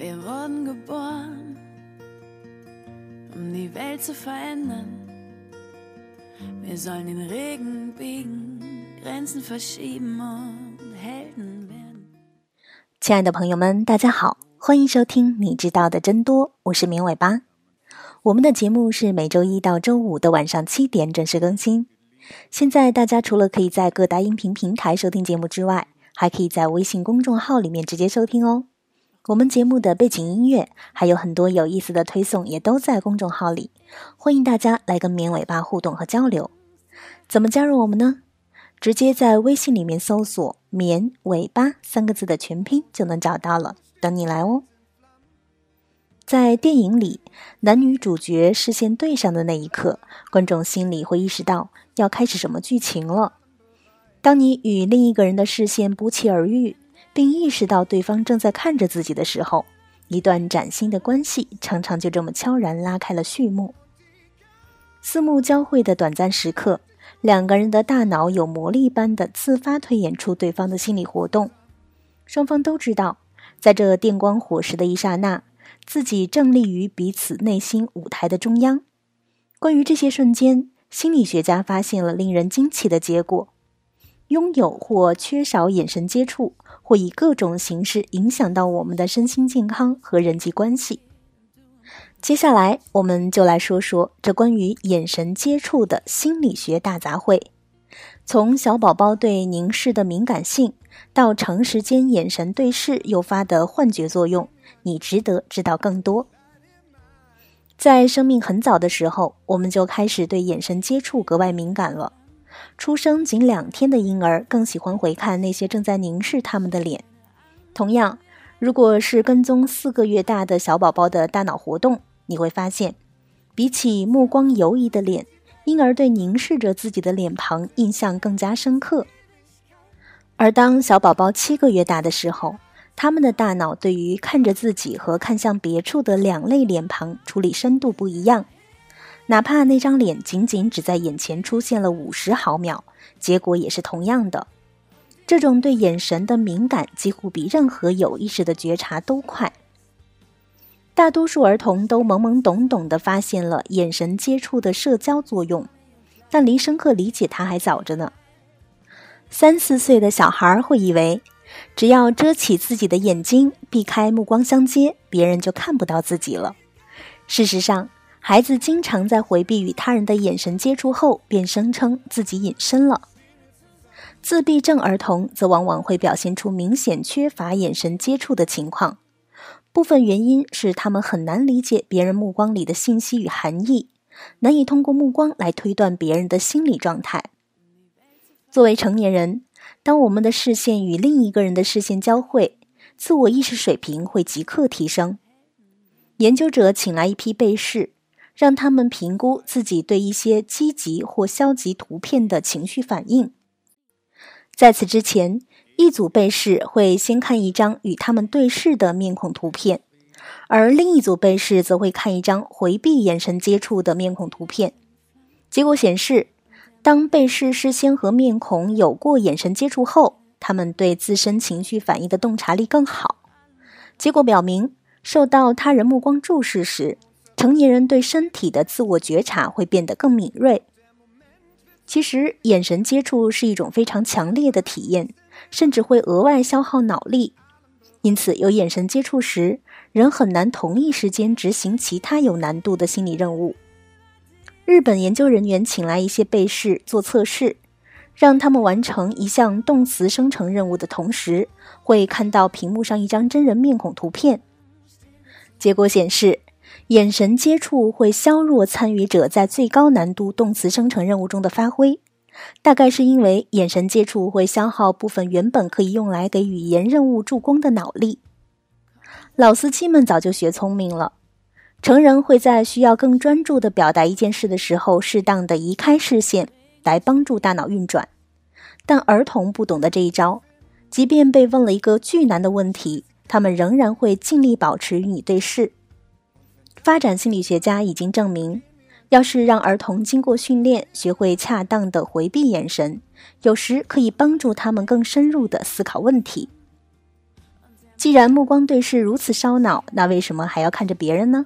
Aron Gabon，亲爱的朋友们，大家好，欢迎收听《你知道的真多》，我是明尾巴。我们的节目是每周一到周五的晚上七点准时更新。现在大家除了可以在各大音频平台收听节目之外，还可以在微信公众号里面直接收听哦。我们节目的背景音乐还有很多有意思的推送，也都在公众号里，欢迎大家来跟绵尾巴互动和交流。怎么加入我们呢？直接在微信里面搜索“绵尾巴”三个字的全拼就能找到了，等你来哦。在电影里，男女主角视线对上的那一刻，观众心里会意识到要开始什么剧情了。当你与另一个人的视线不期而遇。并意识到对方正在看着自己的时候，一段崭新的关系常常就这么悄然拉开了序幕。四目交汇的短暂时刻，两个人的大脑有魔力般的自发推演出对方的心理活动。双方都知道，在这电光火石的一刹那，自己正立于彼此内心舞台的中央。关于这些瞬间，心理学家发现了令人惊奇的结果：拥有或缺少眼神接触。会以各种形式影响到我们的身心健康和人际关系。接下来，我们就来说说这关于眼神接触的心理学大杂烩。从小宝宝对凝视的敏感性，到长时间眼神对视诱发的幻觉作用，你值得知道更多。在生命很早的时候，我们就开始对眼神接触格外敏感了。出生仅两天的婴儿更喜欢回看那些正在凝视他们的脸。同样，如果是跟踪四个月大的小宝宝的大脑活动，你会发现，比起目光游移的脸，婴儿对凝视着自己的脸庞印象更加深刻。而当小宝宝七个月大的时候，他们的大脑对于看着自己和看向别处的两类脸庞处理深度不一样。哪怕那张脸仅仅只在眼前出现了五十毫秒，结果也是同样的。这种对眼神的敏感几乎比任何有意识的觉察都快。大多数儿童都懵懵懂懂地发现了眼神接触的社交作用，但离深刻理解它还早着呢。三四岁的小孩会以为，只要遮起自己的眼睛，避开目光相接，别人就看不到自己了。事实上，孩子经常在回避与他人的眼神接触后，便声称自己隐身了。自闭症儿童则往往会表现出明显缺乏眼神接触的情况，部分原因是他们很难理解别人目光里的信息与含义，难以通过目光来推断别人的心理状态。作为成年人，当我们的视线与另一个人的视线交汇，自我意识水平会即刻提升。研究者请来一批被试。让他们评估自己对一些积极或消极图片的情绪反应。在此之前，一组被试会先看一张与他们对视的面孔图片，而另一组被试则会看一张回避眼神接触的面孔图片。结果显示，当被试事先和面孔有过眼神接触后，他们对自身情绪反应的洞察力更好。结果表明，受到他人目光注视时，成年人对身体的自我觉察会变得更敏锐。其实，眼神接触是一种非常强烈的体验，甚至会额外消耗脑力。因此，有眼神接触时，人很难同一时间执行其他有难度的心理任务。日本研究人员请来一些被试做测试，让他们完成一项动词生成任务的同时，会看到屏幕上一张真人面孔图片。结果显示。眼神接触会削弱参与者在最高难度动词生成任务中的发挥，大概是因为眼神接触会消耗部分原本可以用来给语言任务助攻的脑力。老司机们早就学聪明了，成人会在需要更专注地表达一件事的时候，适当的移开视线来帮助大脑运转，但儿童不懂得这一招，即便被问了一个巨难的问题，他们仍然会尽力保持与你对视。发展心理学家已经证明，要是让儿童经过训练，学会恰当的回避眼神，有时可以帮助他们更深入的思考问题。既然目光对视如此烧脑，那为什么还要看着别人呢？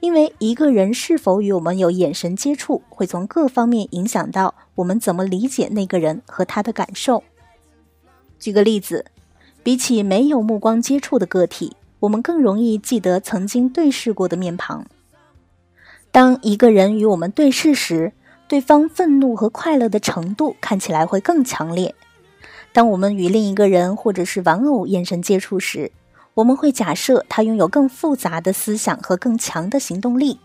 因为一个人是否与我们有眼神接触，会从各方面影响到我们怎么理解那个人和他的感受。举个例子，比起没有目光接触的个体，我们更容易记得曾经对视过的面庞。当一个人与我们对视时，对方愤怒和快乐的程度看起来会更强烈。当我们与另一个人或者是玩偶眼神接触时，我们会假设他拥有更复杂的思想和更强的行动力，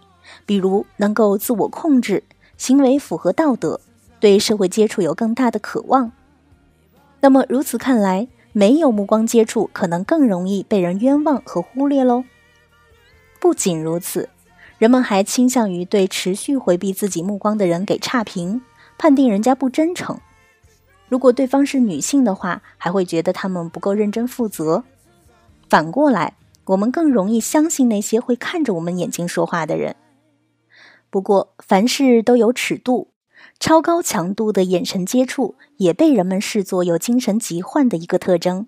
比如能够自我控制，行为符合道德，对社会接触有更大的渴望。那么如此看来，没有目光接触可能更容易被人冤枉和忽略喽。不仅如此，人们还倾向于对持续回避自己目光的人给差评，判定人家不真诚。如果对方是女性的话，还会觉得他们不够认真负责。反过来，我们更容易相信那些会看着我们眼睛说话的人。不过，凡事都有尺度，超高强度的眼神接触也被人们视作有精神疾患的一个特征。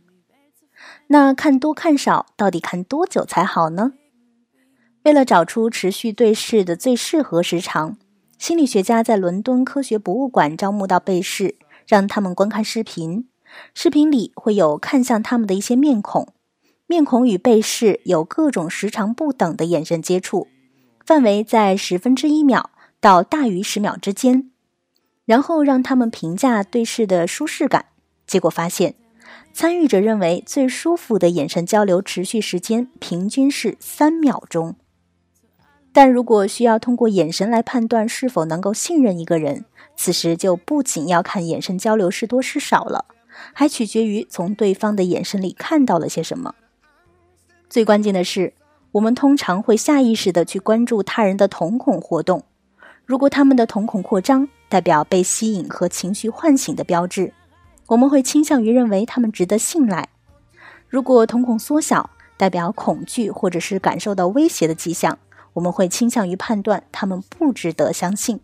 那看多看少，到底看多久才好呢？为了找出持续对视的最适合时长，心理学家在伦敦科学博物馆招募到被试，让他们观看视频。视频里会有看向他们的一些面孔。面孔与被试有各种时长不等的眼神接触，范围在十分之一秒到大于十秒之间，然后让他们评价对视的舒适感。结果发现，参与者认为最舒服的眼神交流持续时间平均是三秒钟。但如果需要通过眼神来判断是否能够信任一个人，此时就不仅要看眼神交流是多是少了，还取决于从对方的眼神里看到了些什么。最关键的是，我们通常会下意识地去关注他人的瞳孔活动。如果他们的瞳孔扩张，代表被吸引和情绪唤醒的标志，我们会倾向于认为他们值得信赖；如果瞳孔缩小，代表恐惧或者是感受到威胁的迹象，我们会倾向于判断他们不值得相信。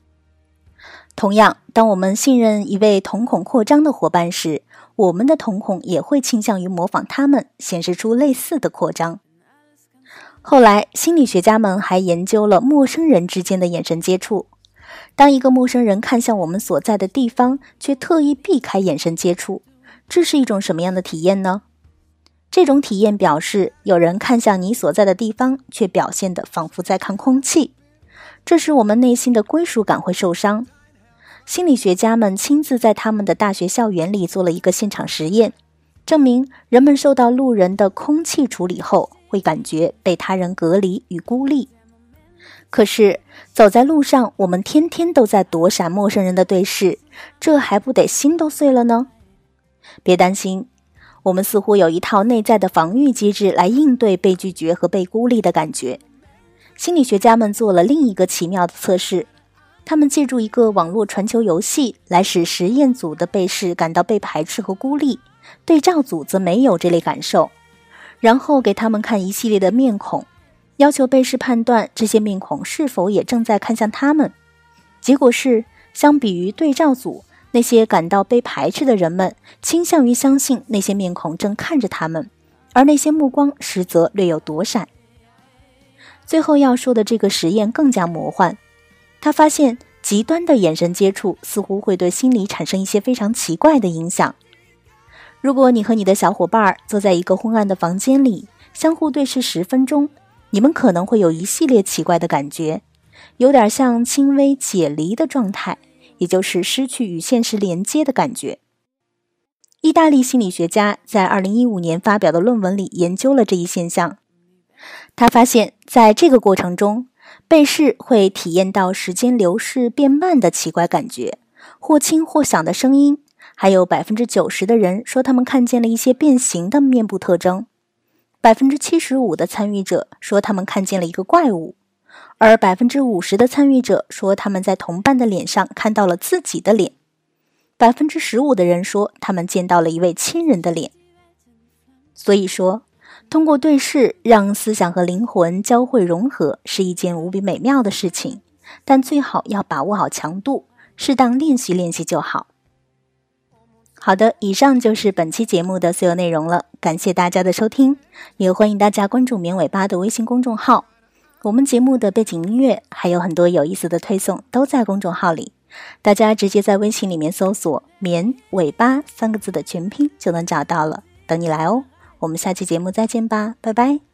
同样，当我们信任一位瞳孔扩张的伙伴时，我们的瞳孔也会倾向于模仿他们，显示出类似的扩张。后来，心理学家们还研究了陌生人之间的眼神接触。当一个陌生人看向我们所在的地方，却特意避开眼神接触，这是一种什么样的体验呢？这种体验表示，有人看向你所在的地方，却表现得仿佛在看空气。这时，我们内心的归属感会受伤。心理学家们亲自在他们的大学校园里做了一个现场实验，证明人们受到路人的空气处理后，会感觉被他人隔离与孤立。可是走在路上，我们天天都在躲闪陌生人的对视，这还不得心都碎了呢？别担心，我们似乎有一套内在的防御机制来应对被拒绝和被孤立的感觉。心理学家们做了另一个奇妙的测试。他们借助一个网络传球游戏来使实验组的被试感到被排斥和孤立，对照组则没有这类感受。然后给他们看一系列的面孔，要求被试判断这些面孔是否也正在看向他们。结果是，相比于对照组，那些感到被排斥的人们倾向于相信那些面孔正看着他们，而那些目光实则略有躲闪。最后要说的这个实验更加魔幻。他发现，极端的眼神接触似乎会对心理产生一些非常奇怪的影响。如果你和你的小伙伴坐在一个昏暗的房间里，相互对视十分钟，你们可能会有一系列奇怪的感觉，有点像轻微解离的状态，也就是失去与现实连接的感觉。意大利心理学家在2015年发表的论文里研究了这一现象，他发现，在这个过程中。被试会体验到时间流逝变慢的奇怪感觉，或轻或响的声音，还有百分之九十的人说他们看见了一些变形的面部特征，百分之七十五的参与者说他们看见了一个怪物，而百分之五十的参与者说他们在同伴的脸上看到了自己的脸，百分之十五的人说他们见到了一位亲人的脸。所以说。通过对视让思想和灵魂交汇融合是一件无比美妙的事情，但最好要把握好强度，适当练习练习就好。好的，以上就是本期节目的所有内容了，感谢大家的收听，也欢迎大家关注绵尾巴的微信公众号。我们节目的背景音乐还有很多有意思的推送都在公众号里，大家直接在微信里面搜索“绵尾巴”三个字的全拼就能找到了，等你来哦。我们下期节目再见吧，拜拜。